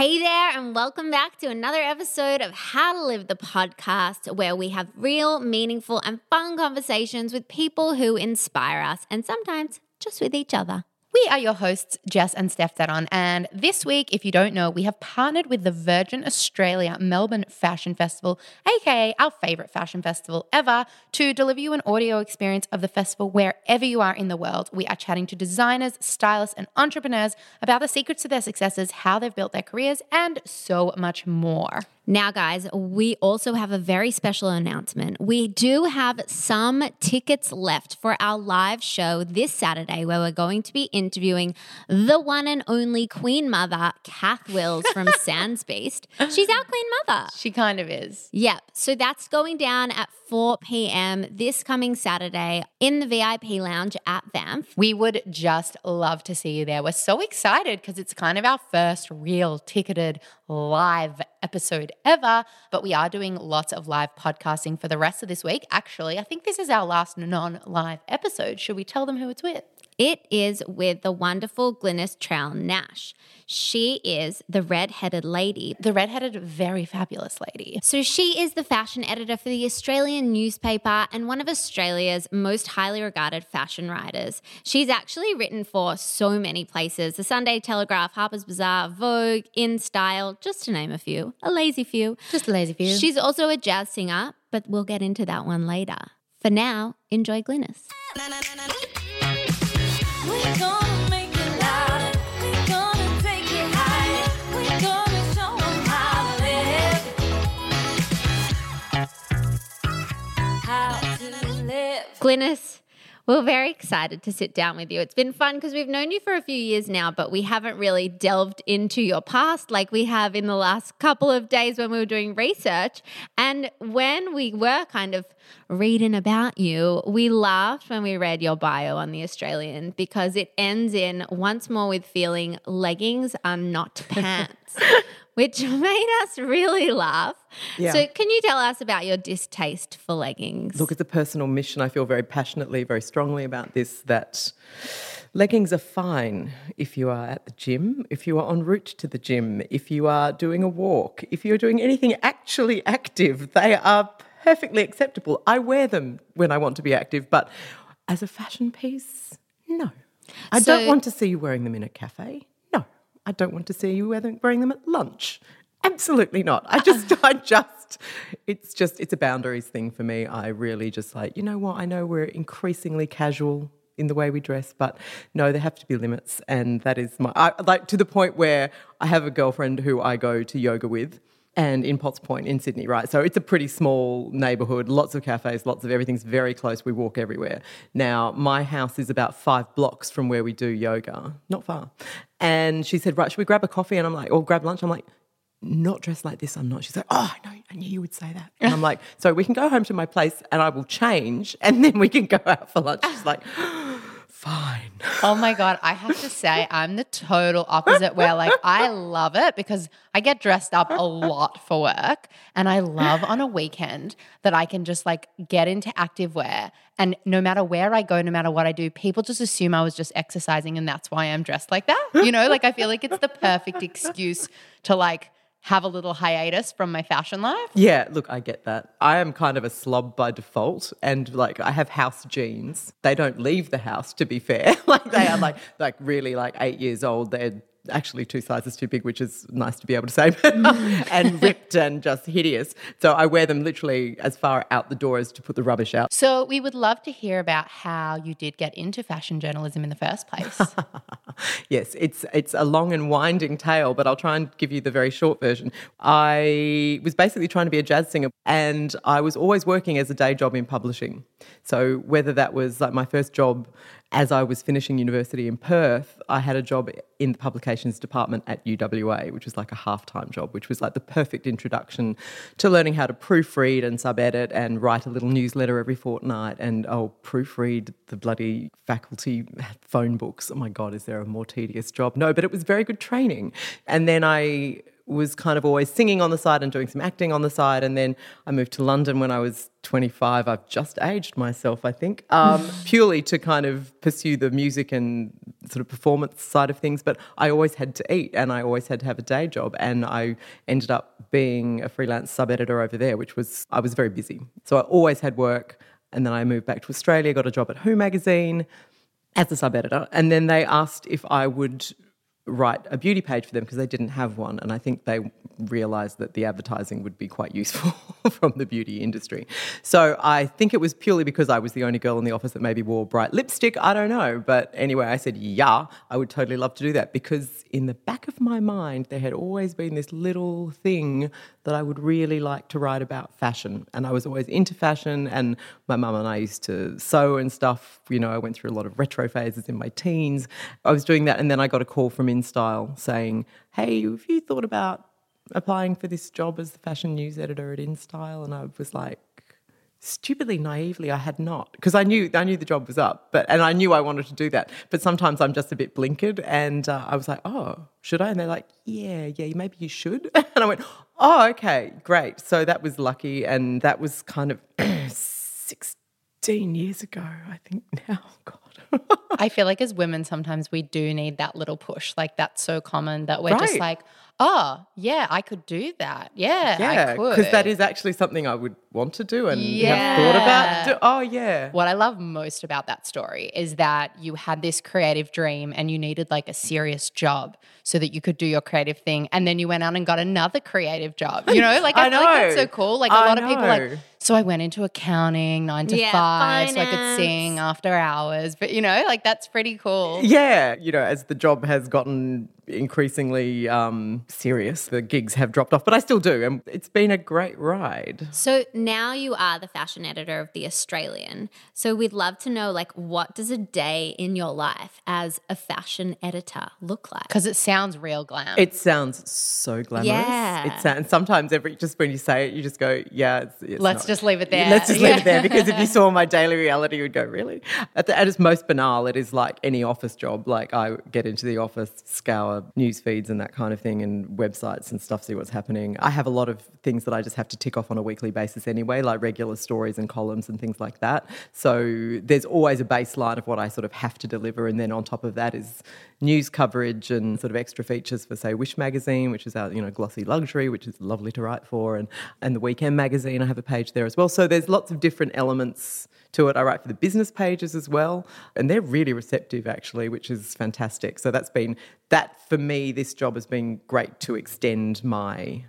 Hey there, and welcome back to another episode of How to Live the podcast, where we have real, meaningful, and fun conversations with people who inspire us and sometimes just with each other. We are your hosts, Jess and Steph Theron. And this week, if you don't know, we have partnered with the Virgin Australia Melbourne Fashion Festival, aka our favorite fashion festival ever, to deliver you an audio experience of the festival wherever you are in the world. We are chatting to designers, stylists, and entrepreneurs about the secrets to their successes, how they've built their careers, and so much more. Now, guys, we also have a very special announcement. We do have some tickets left for our live show this Saturday, where we're going to be interviewing the one and only Queen Mother, Kath Wills from Sands Beast. She's our Queen Mother. She kind of is. Yep. So that's going down at 4 p.m. this coming Saturday in the VIP lounge at Vamp. We would just love to see you there. We're so excited because it's kind of our first real ticketed live episode ever, but we are doing lots of live podcasting for the rest of this week. Actually, I think this is our last non live episode. Should we tell them who it's with? It is with the wonderful Glynis Traill-Nash. She is the red-headed lady. The red-headed, very fabulous lady. So she is the fashion editor for the Australian newspaper and one of Australia's most highly regarded fashion writers. She's actually written for so many places: the Sunday Telegraph, Harper's Bazaar, Vogue, In Style, just to name a few. A lazy few. Just a lazy few. She's also a jazz singer, but we'll get into that one later. For now, enjoy Glynis. Glynis, we're very excited to sit down with you. It's been fun because we've known you for a few years now, but we haven't really delved into your past like we have in the last couple of days when we were doing research. And when we were kind of reading about you, we laughed when we read your bio on The Australian because it ends in once more with feeling leggings are not pants. Which made us really laugh. Yeah. So, can you tell us about your distaste for leggings? Look, it's a personal mission. I feel very passionately, very strongly about this that leggings are fine if you are at the gym, if you are en route to the gym, if you are doing a walk, if you're doing anything actually active, they are perfectly acceptable. I wear them when I want to be active, but as a fashion piece, no. I So- don't want to see you wearing them in a cafe. I don't want to see you wearing them at lunch. Absolutely not. I just, I just, it's just, it's a boundaries thing for me. I really just like, you know what? I know we're increasingly casual in the way we dress, but no, there have to be limits. And that is my, I, like to the point where I have a girlfriend who I go to yoga with and in Potts Point in Sydney, right? So it's a pretty small neighbourhood, lots of cafes, lots of everything's very close. We walk everywhere. Now, my house is about five blocks from where we do yoga, not far. And she said, Right, should we grab a coffee? And I'm like, Or grab lunch? I'm like, not dressed like this, I'm not. She's like, oh, I know, I knew you would say that. And I'm like, so we can go home to my place and I will change and then we can go out for lunch. She's like, fine. Oh my God. I have to say, I'm the total opposite where like I love it because I get dressed up a lot for work. And I love on a weekend that I can just like get into active wear. And no matter where I go, no matter what I do, people just assume I was just exercising and that's why I'm dressed like that. You know, like I feel like it's the perfect excuse to like have a little hiatus from my fashion life. Yeah, look, I get that. I am kind of a slob by default, and like I have house jeans. They don't leave the house, to be fair. like they are like like really like eight years old. They're actually two sizes too big, which is nice to be able to say, and ripped and just hideous. So I wear them literally as far out the door as to put the rubbish out. So we would love to hear about how you did get into fashion journalism in the first place. yes, it's it's a long and winding tale, but I'll try and give you the very short version. I was basically trying to be a jazz singer, and I was always working as a day job in publishing. So whether that was like my first job as I was finishing university in Perth, I had a job in the publications department at UWA, which was like a half time job, which was like the perfect introduction to learning how to proofread and sub edit and write a little newsletter every fortnight and I'll proofread the bloody faculty phone books. Oh my God, is there a more tedious job? No, but it was very good training. And then I was kind of always singing on the side and doing some acting on the side. And then I moved to London when I was 25. I've just aged myself, I think, um, purely to kind of pursue the music and sort of performance side of things. But I always had to eat and I always had to have a day job. And I ended up being a freelance sub editor over there, which was, I was very busy. So I always had work. And then I moved back to Australia, got a job at Who magazine as a sub editor. And then they asked if I would write a beauty page for them because they didn't have one. And I think they realized that the advertising would be quite useful from the beauty industry. So I think it was purely because I was the only girl in the office that maybe wore bright lipstick. I don't know. But anyway, I said, yeah, I would totally love to do that because in the back of my mind, there had always been this little thing that I would really like to write about fashion. And I was always into fashion. And my mum and I used to sew and stuff. You know, I went through a lot of retro phases in my teens. I was doing that. And then I got a call from InStyle saying, hey, have you thought about applying for this job as the fashion news editor at InStyle? And I was like, stupidly naively i had not because i knew i knew the job was up but and i knew i wanted to do that. But sometimes i'm just a bit blinkered and uh, i was like oh should i? And they're like yeah yeah maybe you should. And i went oh okay great. So that was lucky and that was kind of 16 years ago i think now. God I feel like as women, sometimes we do need that little push. Like that's so common that we're just like, oh, yeah, I could do that. Yeah, yeah I could. because that is actually something i would want to do and have thought about do- oh yeah What I love most about that story is that you had this creative dream and you needed like a serious job so that you could do your creative thing. And then you went out and got another creative job. You know, like I, I feel like that's know. so cool. Like a I lot of people like, so I went into accounting nine to Yeah, five so I could sing after hours. But you know, like that's pretty cool. Yeah, you know, as the job has gotten increasingly um, serious, the gigs have dropped off, but I still do, and it's been a great ride. So now you are the fashion editor of The Australian. So we'd love to know like what does a day in your life as a fashion editor look like? Because it sounds real glam. It sounds so glamorous. Yeah. It sounds sometimes every just when you say it, you just go, yeah. It's, it's Let's not- just leave it there. Let's just leave Yeah. it there because if you saw my daily reality, you would go, really? At, the, at its most banal, it is like any office job. Like I get into the office, scour news feeds and that kind of thing, and websites and stuff, see what's happening. I have a lot of things that I just have to tick off on a weekly basis anyway, like regular stories and columns and things like that. So there's always a baseline of what I sort of have to deliver, and then on top of that is news coverage and sort of extra features for say Wish magazine, which is our you know glossy luxury, which is lovely to write for, and and the Weekend magazine. I have a page there as well. So there's lots of different elements to it. I write for the business pages as well, and they're really receptive actually, which is fantastic. So that's been that for me. This job has been great to extend my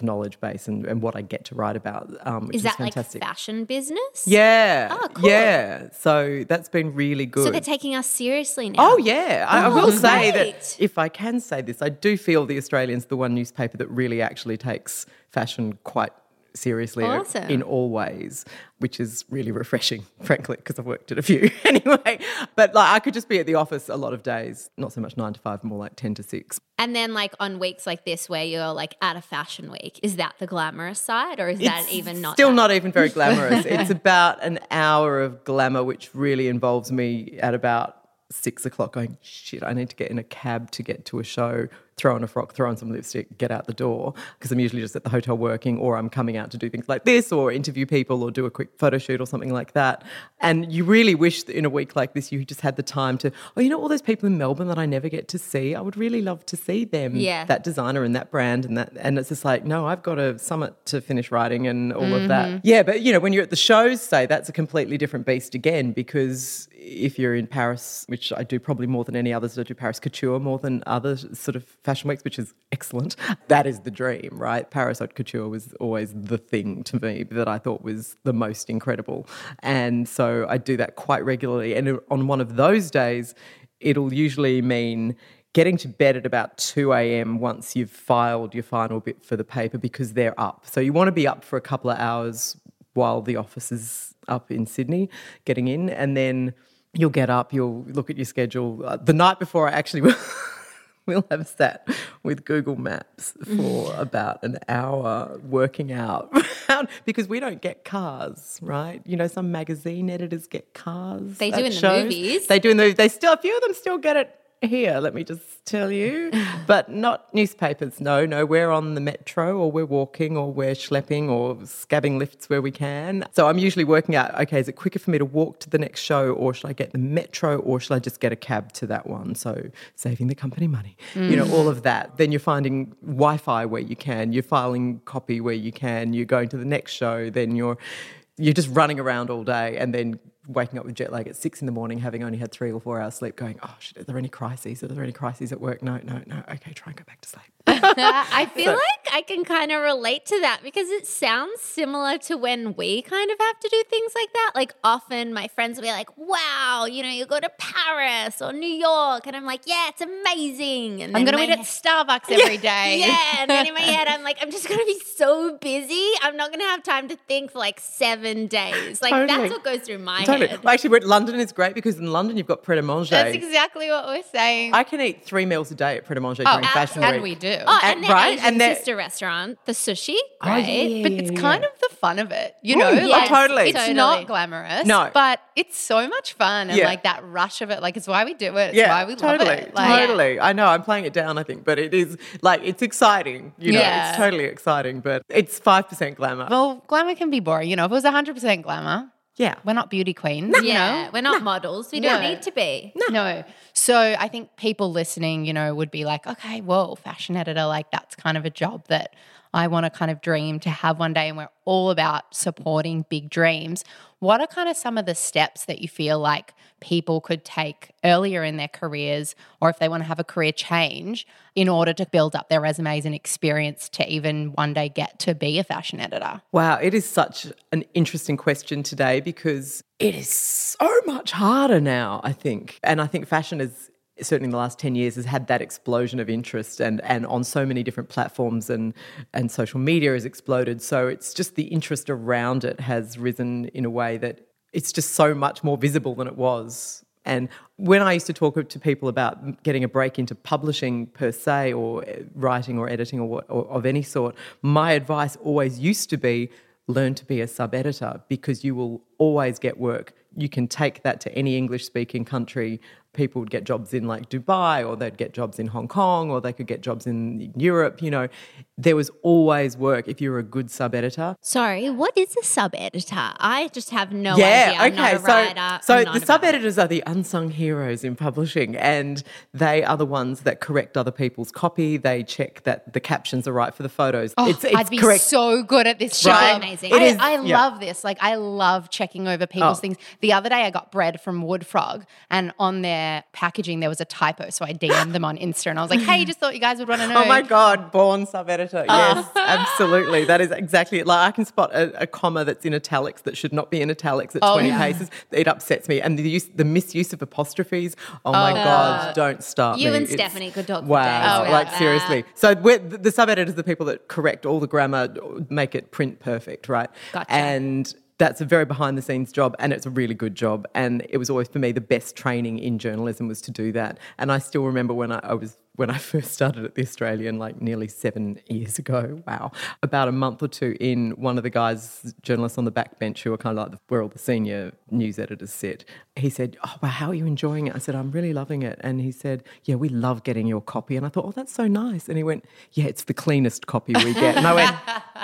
knowledge base and, and what I get to write about, um, which Is is, that fantastic. like fashion business? yeah, Oh, cool. yeah. So that's been really good. So they're taking us seriously now. Oh yeah, I, I Oh, will say that if I can say this, I do feel the Australian's the one newspaper that really actually takes fashion quite seriously uh, Awesome. in all ways, which is really refreshing, frankly, because I've worked at a few anyway. But like, I could just be at the office a lot of days, not so much nine to five, more like ten to six. And then like on weeks like this where you're like at a fashion week, is that the glamorous side or is that even not still that? not even very glamorous. it's about an hour of glamour, which really involves me at about six o'clock going, shit, I need to get in a cab to get to a show, throw on a frock, throw on some lipstick, get out the door. Because I'm usually just at the hotel working, or I'm coming out to do things like this, or interview people, or do a quick photo shoot, or something like that. And you really wish that in a week like this, you just had the time to, oh, you know, all those people in Melbourne that I never get to see, I would really love to see them. Yeah. That designer and that brand and that and it's just like no i've got a summit to finish writing and all of that mm-hmm. yeah but you know when you're at the shows say that's a completely different beast again because if you're in paris which i do probably more than any others i do paris couture more than other sort of fashion weeks which is excellent that is the dream right paris haute couture was always the thing to me that i thought was the most incredible and so i do that quite regularly and on one of those days it'll usually mean getting to bed at about 2 a.m. once you've filed your final bit for the paper because they're up. So you want to be up for a couple of hours while the office is up in Sydney, getting in, and then you'll get up, you'll look at your schedule. Uh, the night before, I actually will. We'll have sat with Google Maps for about an hour working out because we don't get cars, right? You know, some magazine editors get cars. They do in the shows. movies. They do in the. They still a few of them still get it here, let me just tell you. But not newspapers. No, no, we're on the metro or we're walking or we're schlepping or scabbing lifts where we can. So I'm usually working out, okay, is it quicker for me to walk to the next show or should I get the metro or should I just get a cab to that one? So saving the company money, you know, all of that. Then you're finding Wi Fi where you can, you're filing copy where you can, you're going to the next show, then you're you're just running around all day and then waking up with jet lag at six in the morning, having only had three or four hours sleep, going, oh shit, are there any crises? Are there any crises at work? No, no, no. Okay, try and go back to sleep. I feel like I can kind of relate to that because it sounds similar to when we kind of have to do things like that. Like often my friends will be like, wow, you know, you go to Paris or New York. And I'm like, yeah, it's amazing. And I'm going to wait eat at Starbucks every day. Yeah, and then in my head, I'm like, I'm just gonna be so busy. I'm not gonna have time to think for like seven days. Like Totally. that's what goes through my Totally. head. Well, actually, we're- London is great because in London you've got Pret a Manger. That's exactly what we're saying. I can eat three meals a day at Pret a Manger oh, during Fashion week. and Week. we do. Oh, And- and, the right, Asian and they're- sister restaurant, the sushi, Oh, right? yeah, but it's yeah. kind of the fun of it, you Ooh, know. yeah, like, totally. It's Totally. not glamorous, No. but it's so much fun and Yeah. like that rush of it. Like it's why we do it. It's yeah, why we totally, love it. Like, totally. I know I'm playing it down, I think, but it is like it's exciting. You know, Yeah. it's totally exciting, but it's five percent glamour. Well, glamour can be boring. You know, if it was 100% glamour, yeah, we're not beauty queens. You yeah, know? we're not models. We don't need to be. No. No. So I think people listening, you know, would be like, okay, well, fashion editor, like that's kind of a job that I want to kind of dream to have one day. And we're all about supporting big dreams. What are kind of some of the steps that you feel like people could take earlier in their careers, or if they want to have a career change, in order to build up their resumes and experience to even one day get to be a fashion editor? Wow, it is such an interesting question today because it is so much harder now, I think. And I think fashion is certainly in the last 10 years has had that explosion of interest and and on so many different platforms and and social media has exploded. So it's just the interest around it has risen in a way that it's just so much more visible than it was. And when I used to talk to people about getting a break into publishing per se, or writing or editing or, what, or of any sort, my advice always used to be learn to be a sub editor because you will always get work. You can take that to any English speaking country. People would get jobs in like Dubai, or they'd get jobs in Hong Kong, or they could get jobs in Europe. You know, there was always work if you were a good sub editor. Sorry, what is a sub editor? I just have no yeah, idea. I'm not okay. a writer. so, I'm so the sub editors are the unsung heroes in publishing, and they are the ones that correct other people's copy. They check that the captions are right for the photos. Oh, it's it's Oh, I'd be correct. so good at this Right? job. Amazing. I, It is- I yeah. love this. Like I love checking over people's Oh. things. The other day I got bread from Woodfrog and on their packaging there was a typo. So I DM'd them on Insta and I was like, hey, just thought you guys would want to know. Oh my God, born sub editor. Oh. Yes, absolutely. That is exactly it. Like I can spot a, a comma that's in italics that should not be in italics at 20 yeah. paces. It upsets me. And the use, the misuse of apostrophes. Oh, my oh. God, don't start You me. and It's- Stephanie could talk for Wow, days about like that. seriously. So we're, the, the sub editors are the people that correct all the grammar, make it print perfect, right? Gotcha. And that's a very behind the scenes job and it's a really good job. And it was always for me the best training in journalism was to do that. And I still remember when I, I was when I first started at the Australian, like nearly seven years ago. Wow. About a month or two in, one of the guys, journalists on the backbench who are kind of like the, where all the senior news editors sit, he said, Oh, wow, how are you enjoying it? I said, I'm really loving it. And he said, Yeah, we love getting your copy. And I thought, Oh, that's so nice. And he went, Yeah, it's the cleanest copy we get. And I went,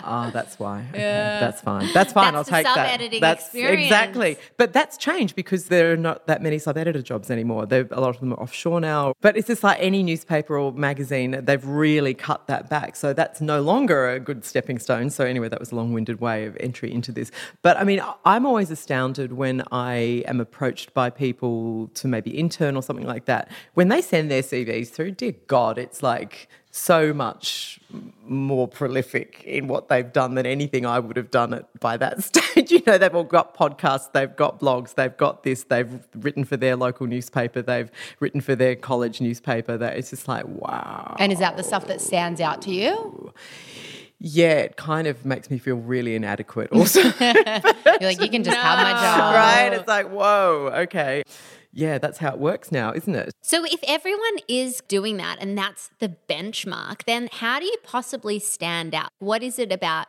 Oh, that's why. Okay, that's fine. That's fine. That's I'll take that. That's experience. exactly. But that's changed because there are not that many sub editor jobs anymore. There, a lot of them are offshore now. But it's just like any newspaper or magazine, they've really cut that back. So that's no longer a good stepping stone. So, anyway, that was a long winded way of entry into this. But I mean, I'm always astounded when I am approached by people to maybe intern or something like that. When they send their CVs through, dear God, it's like, so much more prolific in what they've done than anything I would have done it by that stage. You know, they've all got podcasts, they've got blogs, they've got this, they've written for their local newspaper, they've written for their college newspaper. That it's just like, wow. And is that the stuff that stands out to you? Yeah, it kind of makes me feel really inadequate also. You're like, you can just have my job. right? It's like, whoa, okay. Yeah, that's how it works now, isn't it? So if everyone is doing that and that's the benchmark, then how do you possibly stand out? What is it about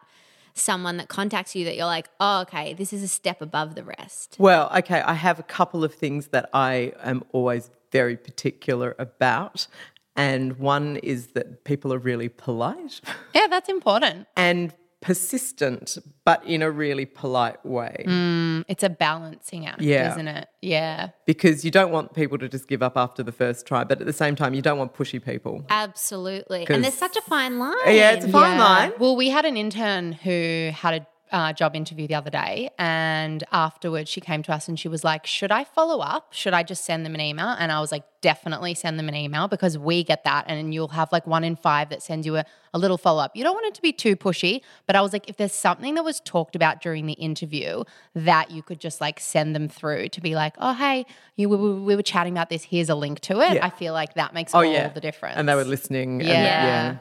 someone that contacts you that you're like, oh, okay, this is a step above the rest? Well, okay, I have a couple of things that I am always very particular about. And one is that people are really polite Yeah, that's important. and persistent, but in a really polite way. Mm, it's a balancing act, Yeah. isn't it? Yeah. Because you don't want people to just give up after the first try, but at the same time, you don't want pushy people. Absolutely. And there's such a fine line. Yeah, it's a fine line. Well, we had an intern who had a uh, job interview the other day, and afterwards she came to us and she was like, "Should I follow up? Should I just send them an email?" And I was like, "Definitely send them an email because we get that, and you'll have like one in five that sends you a, a little follow up. You don't want it to be too pushy, but I was like, if there's something that was talked about during the interview that you could just like send them through to be like, oh hey, you we, were- we were chatting about this. Here's a link to it. Yeah. I feel like that makes Oh, all yeah. the difference. And they were listening. and- Yeah. yeah.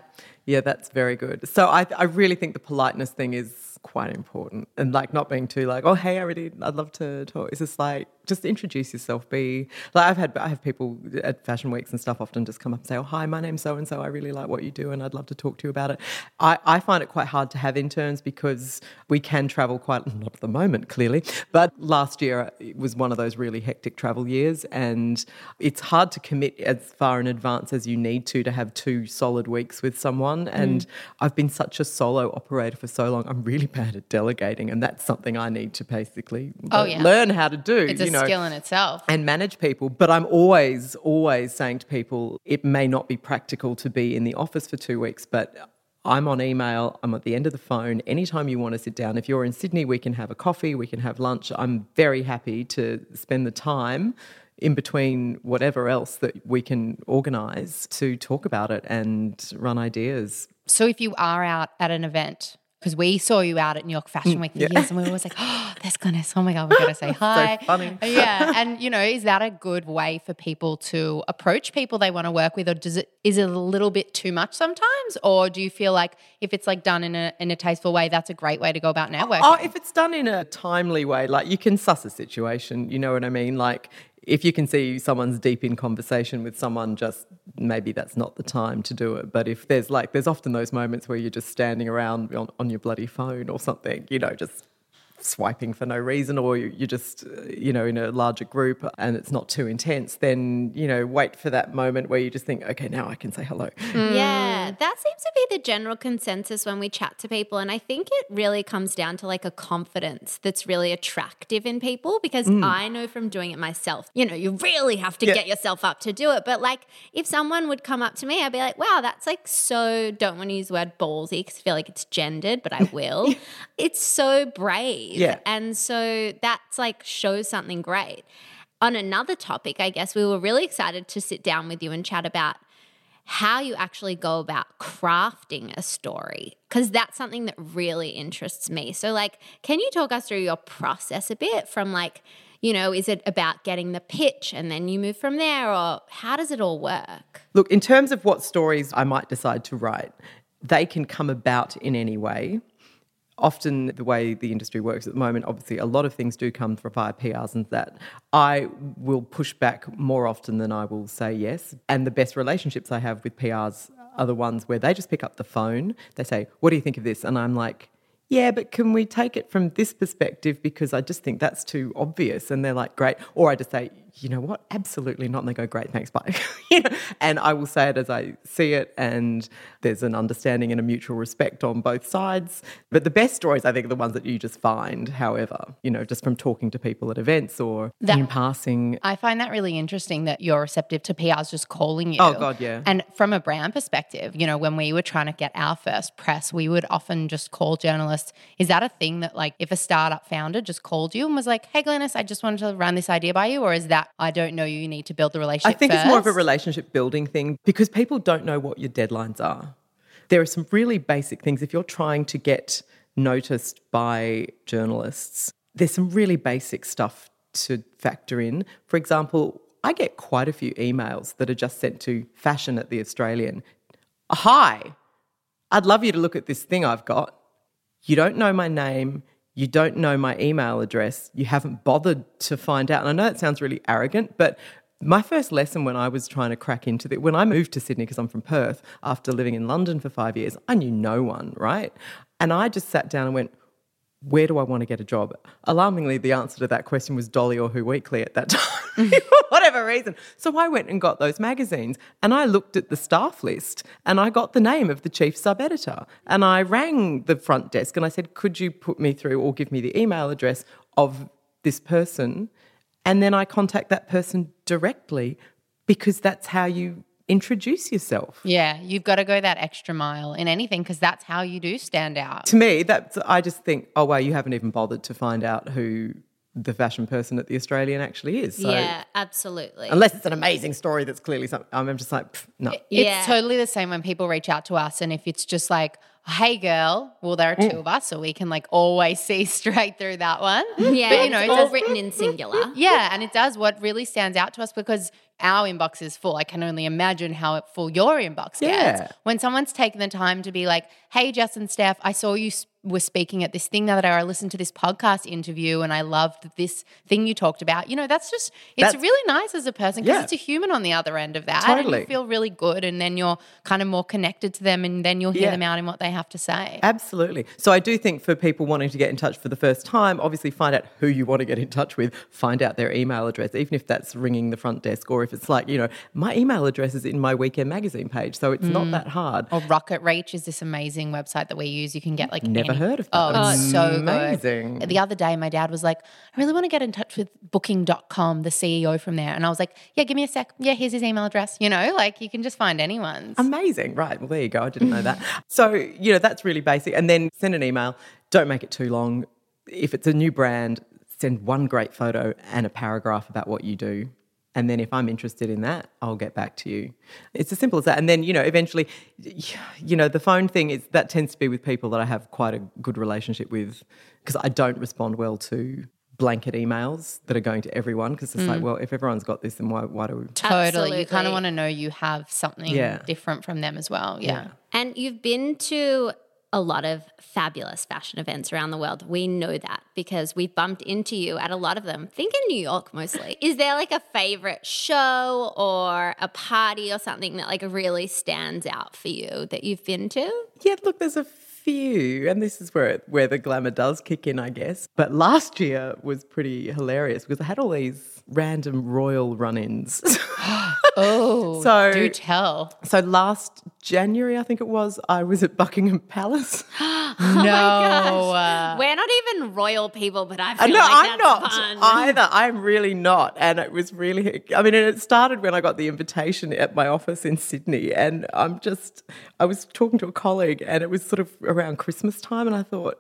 Yeah, that's very good. So I, I really think the politeness thing is quite important and like not being too like, oh, hey, I really, I'd love to talk. It's just like, just introduce yourself. Be like, I've had, I have people at fashion weeks and stuff often just come up and say, oh, hi, my name's so and so. I really like what you do and I'd love to talk to you about it. I, I find it quite hard to have interns because we can travel quite, not at the moment, clearly, but last year it was one of those really hectic travel years and it's hard to commit as far in advance as you need to to have two solid weeks with someone. Mm. And I've been such a solo operator for so long. I'm really bad at delegating, and that's something I need to basically Oh, yeah. learn how to do. it's a know skill in itself. and manage people. But I'm always, always saying to people, it may not be practical to be in the office for two weeks, but I'm on email, I'm at the end of the phone. Anytime you want to sit down, if you're in Sydney, we can have a coffee, we can have lunch. I'm very happy to spend the time in between whatever else that we can organise to talk about it and run ideas. So if you are out at an event, because we saw you out at New York Fashion mm, Week for yeah. years, and we were always like, "Oh, there's Glynis! Oh my god, we got to say hi." so funny. yeah, and you know, is that a good way for people to approach people they want to work with, or does it is it a little bit too much sometimes, or do you feel like if it's like done in a in a tasteful way, that's a great way to go about oh, networking? Oh, if it's done in a timely way, like you can suss a situation, you know what I mean? Like if you can see someone's deep in conversation with someone, just maybe that's not the time to do it. But if there's like, there's often those moments where you're just standing around on, on your bloody phone or something, you know, just swiping for no reason or you- you're just uh, you know in a larger group and it's not too intense then you know wait for that moment where you just think okay now i can say hello Yeah, that seems to be the general consensus when we chat to people. And I think it really comes down to like a confidence that's really attractive in people because I know from doing it myself, you know, you really have to Yeah. get yourself up to do it. But like if someone would come up to me, I'd be like, wow, that's like so, don't want to use the word ballsy because I feel like it's gendered, but I will. it's so brave. Yeah. And so that's like shows something great. On another topic, I guess we were really excited to sit down with you and chat about how you actually go about crafting a story because that's something that really interests me. So like can you talk us through your process a bit from like you know is it about getting the pitch and then you move from there or how does it all work? Look, in terms of what stories I might decide to write, they can come about in any way. Often, the way the industry works at the moment, obviously, a lot of things do come via PRs and that. I will push back more often than I will say yes. And the best relationships I have with PRs are the ones where they just pick up the phone, they say, What do you think of this? And I'm like, yeah, but can we take it from this perspective? Because I just think that's too obvious. And they're like, great. Or I just say, you know what? Absolutely not. And they go, great, thanks, bye. you know? And I will say it as I see it. And there's an understanding and a mutual respect on both sides. But the best stories, I think, are the ones that you just find, however, you know, just from talking to people at events or That- in passing. I find that really interesting that you're receptive to PRs just calling you. Oh, God, yeah. And from a brand perspective, you know, when we were trying to get our first press, we would often just call journalists. Is that a thing that, like, if a startup founder just called you and was like, hey, Glynis, I just wanted to run this idea by you? Or is that, I don't know you, you need to build the relationship. I think it's more of a relationship building thing because people don't know what your deadlines are. There are some really basic things. If you're trying to get noticed by journalists, there's some really basic stuff to factor in. For example, I get quite a few emails that are just sent to fashion at the Australian. Hi, I'd love you to look at this thing I've got. You don't know my name. You don't know my email address. You haven't bothered to find out. And I know that sounds really arrogant, but my first lesson when I was trying to crack into it, when I moved to Sydney, because I'm from Perth, after living in London for five years, I knew no one, right? And I just sat down and went, where do I want to get a job? Alarmingly, the answer to that question was Dolly or Who Weekly at that time, mm-hmm. for whatever reason. So I went and got those magazines and I looked at the staff list and I got the name of the chief sub editor. And I rang the front desk and I said, Could you put me through or give me the email address of this person? And then I contact that person directly because that's how you introduce yourself. Yeah, you've got to go that extra mile in anything because that's how you do stand out. to me, that's I just think, oh wow, you haven't even bothered to find out who the fashion person at the Australian actually is. So yeah, absolutely. unless it's an amazing story that's clearly something, I'm just like, pff, no. yeah. It's totally the same when people reach out to us, and if it's just like, "Hey, girl," well, there are Mm. two of us, so we can like always see straight through that one. yeah, but you know, it's all does- written in singular. Yeah, and it does what really stands out to us because our inbox is full. I can only imagine how full your inbox Yeah. gets. When someone's taken the time to be like, hey, Jess and Steph, I saw you s- were speaking at this thing the other day, or I listened to this podcast interview and I loved this thing you talked about. You know, that's just, it's That's- really nice as a person because Yeah. it's a human on the other end of that. And Totally. you feel really good and then you're kind of more connected to them and then you'll hear Yeah. them out in what they have to say. Absolutely. So I do think for people wanting to get in touch for the first time, obviously find out who you want to get in touch with, find out their email address, even if that's ringing the front desk or if it's like, you know, my email address is in my weekend magazine page. So it's Mm. not that hard. Or RocketReach is this amazing website that we use. You can get like Never any- heard of oh, that. Oh, That's it's so amazing. good. The other day, my dad was like, "I really want to get in touch with Booking.com, the CEO from there," and I was like, "Yeah, give me a sec. Yeah, here's his email address. You know, like you can just find anyone's." Amazing. Right. Well, there you go. I didn't know that. So, you know, that's really basic. And then send an email. Don't make it too long. If it's a new brand, send one great photo and a paragraph about what you do. And then if I'm interested in that, I'll get back to you. It's as simple as that. And then, you know, eventually, you know, the phone thing is that tends to be with people that I have quite a good relationship with because I don't respond well to blanket emails that are going to everyone because it's like, mm. well, if everyone's got this, then why, why do we? Totally. You kind of want to know you have something Yeah. different from them as well. Yeah. And you've been to a lot of fabulous fashion events around the world. We know that because we've bumped into you at a lot of them. Think in New York mostly. Is there like a favorite show or a party or something that like really stands out for you that you've been to? Yeah, look, there's a few, and this is where where the glamour does kick in, I guess. But last year was pretty hilarious because I had all these random royal run-ins. Oh, So- do tell. so last January, I think it was, I was at Buckingham Palace. no. gosh. We're not even royal people, but I Uh, feel no, like I'm not fun. either. I'm really not. And it was really, I mean, and it started when I got the invitation at my office in Sydney. And I'm just, I was talking to a colleague and it was sort of around Christmas time. And I thought,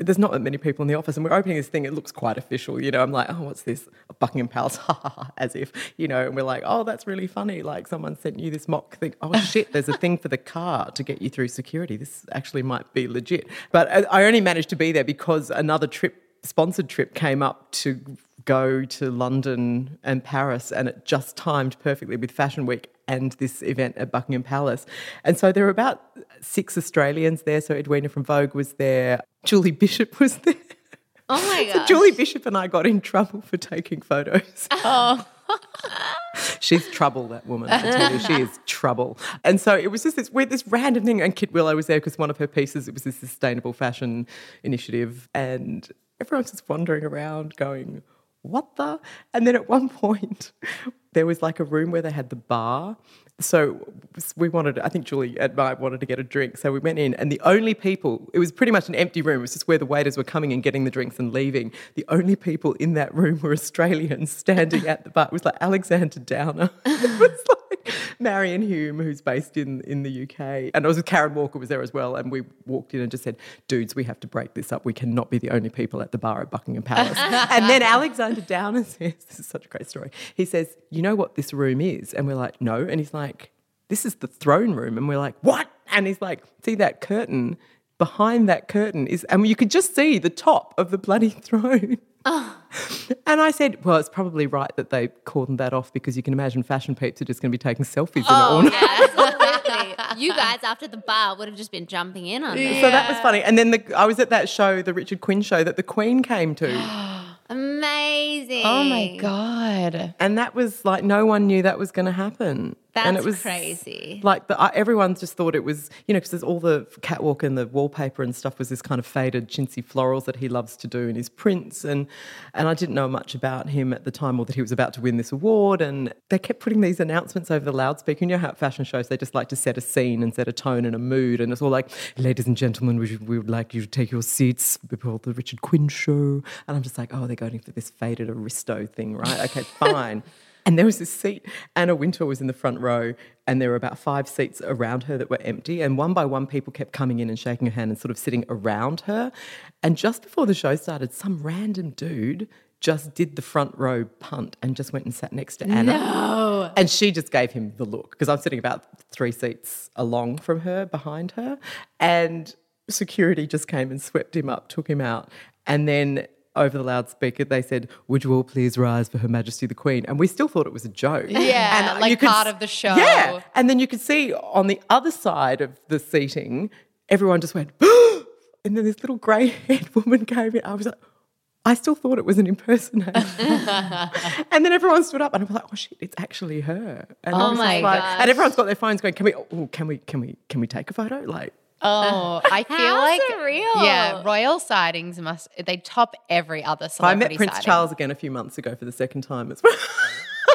there's not that many people in the office and we're opening this thing it looks quite official you know? I'm like oh what's this? Buckingham palace? Ha ha ha as if you know? And we're like oh that's really funny like someone sent you this mock thing. Oh shit there's a thing for the car to get you through security. This actually might be legit. But I- i only managed to be there because another trip sponsored trip came up to go to london and paris and it just timed perfectly with fashion week and this event at Buckingham Palace. And so there were about six Australians there. So Edwina from Vogue was there, Julie Bishop was there. oh my So god. Julie Bishop and I got in trouble for taking photos. Oh. She's trouble, that woman. I tell you, she is trouble. And so it was just this weird, this random thing. And Kit Willow was there because one of her pieces, it was this sustainable fashion initiative. And everyone's just wandering around going, what the? And then at one point, there was like a room where they had the bar. So we wanted, I think Julie at night wanted to get a drink. So we went in, and the only people, it was pretty much an empty room. It was just where the waiters were coming and getting the drinks and leaving. The only people in that room were Australians standing at the bar. It was like Alexander Downer. it was like Marion Hume, who's based in, in the UK. And it was Karen Walker was there as well. And we walked in and just said, dudes, we have to break this up. We cannot be the only people at the bar at Buckingham Palace. and then Alexander Downer says, this is such a great story. He says, you know what this room is? And we're like, no. And he's like, this is the throne room. And we're like, what? And he's like, see that curtain? Behind that curtain is, and you could just see the top of the bloody throne. And I said, well, it's probably right that they cordoned that off because you can imagine fashion peeps are just going to be taking selfies in it all oh, night. Absolutely. you guys after the bar would have just been jumping in on this. So that was funny. And then the, I was at that show, the Richard Quinn show that the Queen came to. Amazing. Oh my God. and that was like, no one knew that was going to happen. And That's it was crazy. Like the, uh, everyone just thought it was, you know, because there's all the catwalk and the wallpaper and stuff was this kind of faded chintzy florals that he loves to do in his prints, and and I didn't know much about him at the time or that he was about to win this award, and they kept putting these announcements over the loudspeaker. You know how at fashion shows they just like to set a scene and set a tone and a mood, and it's all like, ladies and gentlemen, we, we would like you to take your seats before the Richard Quinn show, and I'm just like, oh, they're going for this faded aristo thing, right? Okay, fine. And there was this seat. Anna Wintour was in the front row, and there were about five seats around her that were empty. And one by one, people kept coming in and shaking her hand and sort of sitting around her. And just before the show started, some random dude just did the front row punt and just went and sat next to Anna. No. And she just gave him the look because I'm sitting about three seats along from her, behind her. And security just came and swept him up, took him out. And then over the loudspeaker, they said, Would you all please rise for Her Majesty the Queen? And we still thought it was a joke. Yeah, And like could part of the show. Yeah. And then you could see on the other side of the seating, everyone just went, and then this little grey haired woman came in. I was like, I still thought it was an impersonation. and then everyone stood up and I was like, oh shit, it's actually her. And I Oh was my like- gosh. And everyone's got their phones going, can we, oh, can we, can we, can we take a photo? Like, Oh, I feel How like surreal. Yeah, royal sightings must they top every other I met Prince sighting. Charles again a few months ago for the second time as well.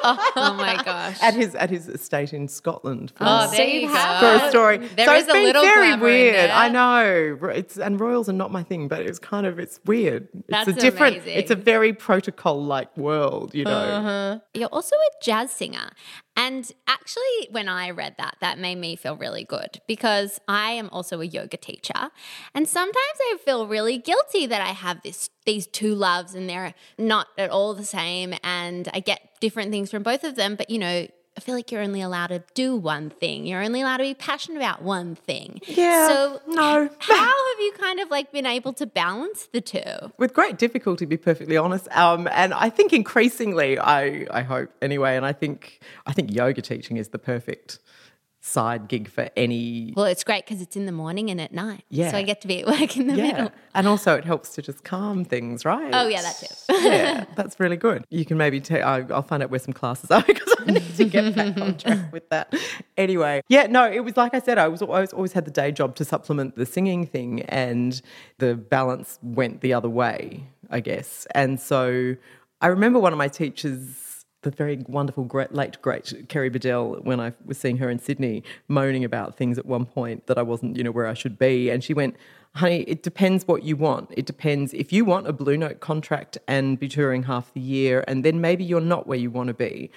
Oh my gosh. at his at his estate in Scotland for, Oh, So there you you go. for a story. There so is it's a been little very weird. I know. It's and royals are not my thing, but it's kind of it's weird. It's That's a different. amazing. It's a very protocol like world, you know. Uh-huh. You're also a jazz singer. And actually, when I read that, that made me feel really good because I am also a yoga teacher. And sometimes I feel really guilty that I have this these two loves and they're not at all the same. And I get different things from both of them. But you know, I feel like you're only allowed to do one thing. You're only allowed to be passionate about one thing. Yeah, So no. how have you kind of like been able to balance the two? With great difficulty, to be perfectly honest. Um, and I think increasingly, I I hope anyway, and I think I think yoga teaching is the perfect side gig for any Well, it's great because it's in the morning and at night. Yeah. So I get to be at work in the Yeah. middle. And also, it helps to just calm things, right? Oh, yeah, that too. yeah, that's really good. You can maybe take, I'll find out where some classes are because I need to get back on track with that. Anyway, yeah, no, it was like I said, I was always, always had the day job to supplement the singing thing, and the balance went the other way, I guess. And so I remember one of my teachers the very wonderful, great, late great Kerrie Biddell, when I was seeing her in Sydney, moaning about things at one point that I wasn't, you know, where I should be. And she went, honey, it depends what you want. It depends. If you want a Blue Note contract and be touring half the year, and then maybe you're not where you want to be.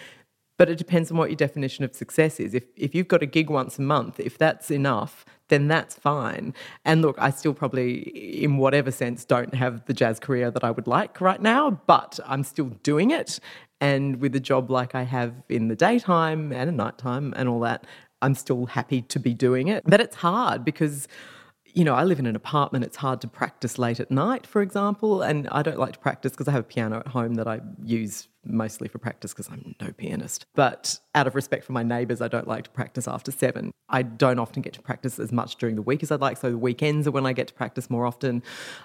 But it depends on what your definition of success is. If, if you've got a gig once a month, if that's enough, then that's fine. And look, I still probably, in whatever sense, don't have the jazz career that I would like right now, but I'm still doing it. And with a job like I have in the daytime and at nighttime and all that, I'm still happy to be doing it. But it's hard because you know, I live in an apartment. It's hard to practice late at night, for example. And I don't like to practice because I have a piano at home that I use mostly for practice because I'm no pianist. But out of respect for my neighbours, I don't like to practice after seven. I don't often get to practice as much during the week as I'd like. So the weekends are when I get to practice more often.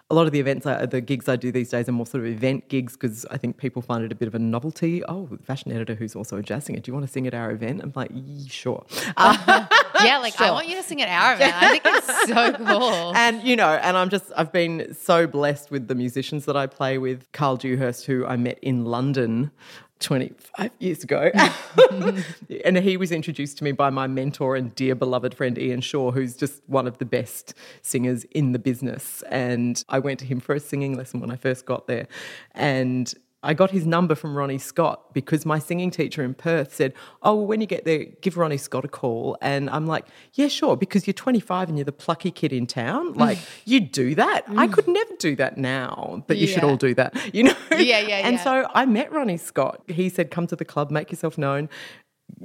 A lot of the events, I, the gigs I do these days are more sort of event gigs because I think people find it a bit of a novelty. Oh, fashion editor who's also a jazz singer. Do you want to sing at our event? I'm like, "Ye- sure. Yeah, like I want you to sing at our event. I think it's so cool. And you know, and I'm just I've been so blessed with the musicians that I play with. Carl Dewhurst, who I met in London 25 years ago. and he was introduced to me by my mentor and dear beloved friend Ian Shaw, who's just one of the best singers in the business. And I went to him for a singing lesson when I first got there. And I got his number from Ronnie Scott because my singing teacher in Perth said, Oh, well, when you get there, give Ronnie Scott a call. And I'm like, Yeah, sure, because you're 25 and you're the plucky kid in town. Like, you do that. I mm. could never do that now, but you should all do that, you know? Yeah, yeah, yeah. And yeah. so I met Ronnie Scott. He said, Come to the club, make yourself known.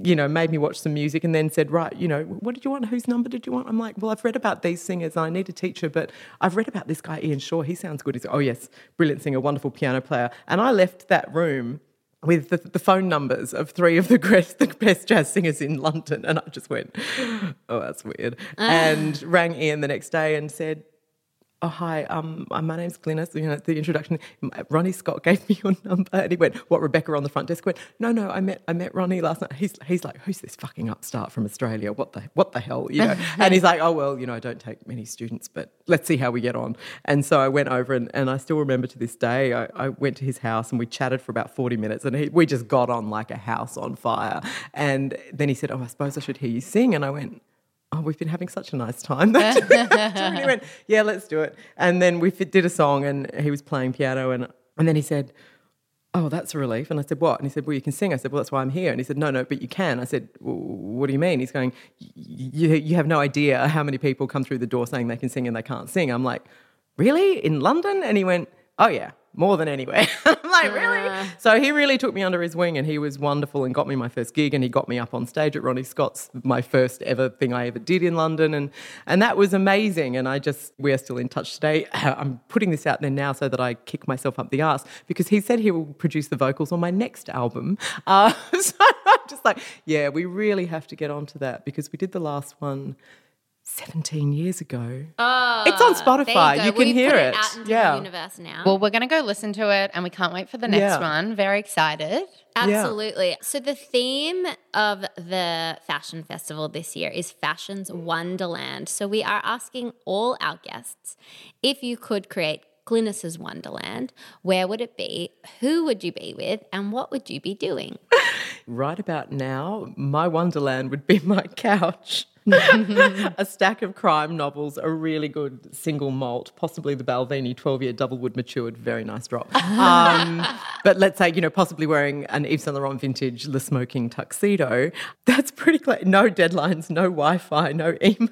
You know, made me watch some music and then said, Right, you know, what did you want? Whose number did you want? I'm like, Well, I've read about these singers I need a teacher, but I've read about this guy, Ian Shaw. He sounds good. He's, oh, yes, brilliant singer, wonderful piano player. And I left that room with the, the phone numbers of three of the best, the best jazz singers in London. And I just went, Oh, that's weird. Ah. And rang Ian the next day and said, oh hi, um, uh, my name's Glynis. You know, the introduction. Ronnie Scott gave me your number, and he went, "What?" Rebecca on the front desk went, "No, no, I met I met Ronnie last night." He's he's like, "Who's this fucking upstart from Australia? What the what the hell?" You know, and he's like, "Oh well, you know, I don't take many students, but let's see how we get on." And so I went over, and, and I still remember to this day, I, I went to his house and we chatted for about forty minutes, and he, we just got on like a house on fire. And then he said, "Oh, I suppose I should hear you sing," and I went oh, we've been having such a nice time. he went, yeah, let's do it. And then we did a song and he was playing piano and, and then he said, oh, that's a relief. And I said, what? And he said, well, you can sing. I said, well, that's why I'm here. And he said, no, no, but you can. I said, well, what do you mean? He's going, you, you have no idea how many people come through the door saying they can sing and they can't sing. I'm like, really? In London? And he went, oh, yeah. More than anywhere. I'm like, really? So he really took me under his wing and he was wonderful and got me my first gig and he got me up on stage at Ronnie Scott's, my first ever thing I ever did in London. And, and that was amazing. And I just, we are still in touch today. I'm putting this out there now so that I kick myself up the arse because he said he will produce the vocals on my next album. Uh, so I'm just like, yeah, we really have to get onto that because we did the last one 17 years ago. Oh, It's on Spotify. go. You can We've hear put it. out into Yeah. the universe now. Well, we're going to go listen to it and we can't wait for the next Yeah. one. Very excited. Absolutely. So the theme of the fashion festival this year is Fashion's Wonderland. So we are asking all our guests if you could create Glynis's Wonderland, where would it be? Who would you be with? And what would you be doing? Right about now, my wonderland would be my couch. A stack of crime novels, a really good single malt, possibly the Balvenie 12 year double wood matured, very nice drop. Um, but let's say, you know, possibly wearing an Yves Saint Laurent vintage Le Smoking tuxedo. That's pretty clear. No deadlines, no Wi Fi, no email.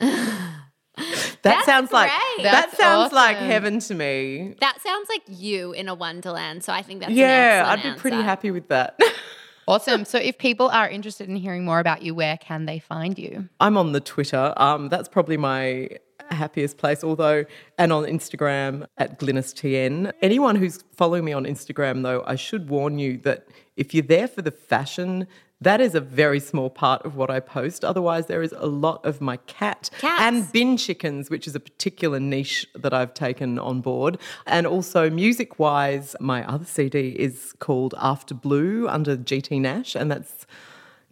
that That's sounds like great. that That's sounds like heaven to me. That sounds like you in a Wonderland. So I think that's Yeah, I'd be pretty happy with that. Awesome. so if people are interested in hearing more about you, where can they find you? I'm on the Twitter. Um, that's probably my happiest place, although, and on Instagram at GlynisTN. Anyone who's following me on Instagram, though, I should warn you that if you're there for the fashion, that is a very small part of what I post. Otherwise, there is a lot of my cat Cats. and bin chickens, which is a particular niche that I've taken on board. And also, music wise, my other CD is called After Blue under GT Nash, and that's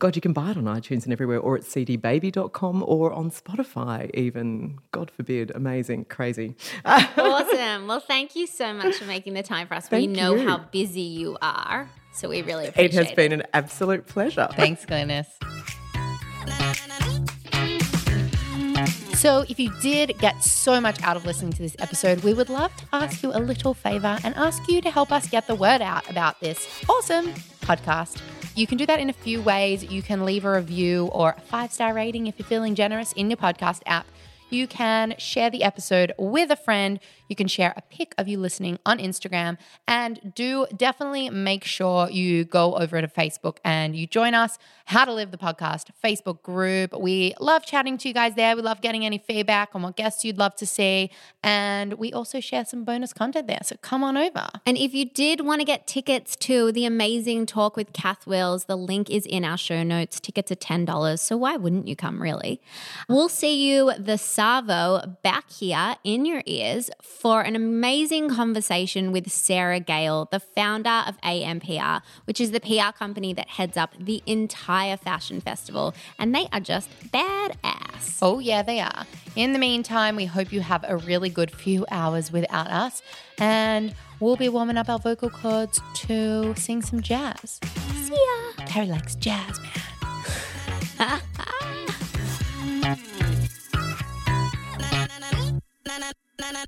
God, you can buy it on iTunes and everywhere, or at cdbaby.com or on Spotify, even. God forbid. Amazing, crazy. awesome. Well, thank you so much for making the time for us. we know you. how busy you are. So we really appreciate it It has been an absolute pleasure. Thanks, Glynis. So, if you did get so much out of listening to this episode, we would love to ask you a little favor and ask you to help us get the word out about this awesome podcast. You can do that in a few ways. You can leave a review or a five star rating if you're feeling generous in your podcast app. You can share the episode with a friend. You can share a pic of you listening on Instagram. And do definitely make sure you go over to Facebook and you join us, How to Live the Podcast Facebook group. We love chatting to you guys there. We love getting any feedback on what guests you'd love to see. And we also share some bonus content there. So come on over. And if you did want to get tickets to the amazing talk with Kath Wills, the link is in our show notes. Tickets are $10. So why wouldn't you come, really? We'll see you, the Savo, back here in your ears for an amazing conversation with Sarah Gale, the founder of AMPR, which is the PR company that heads up the entire fashion festival. And they are just badass. Oh, yeah, they are. In the meantime, we hope you have a really good few hours without us. And we'll be warming up our vocal cords to sing some jazz. See ya. Terry likes jazz, man. na na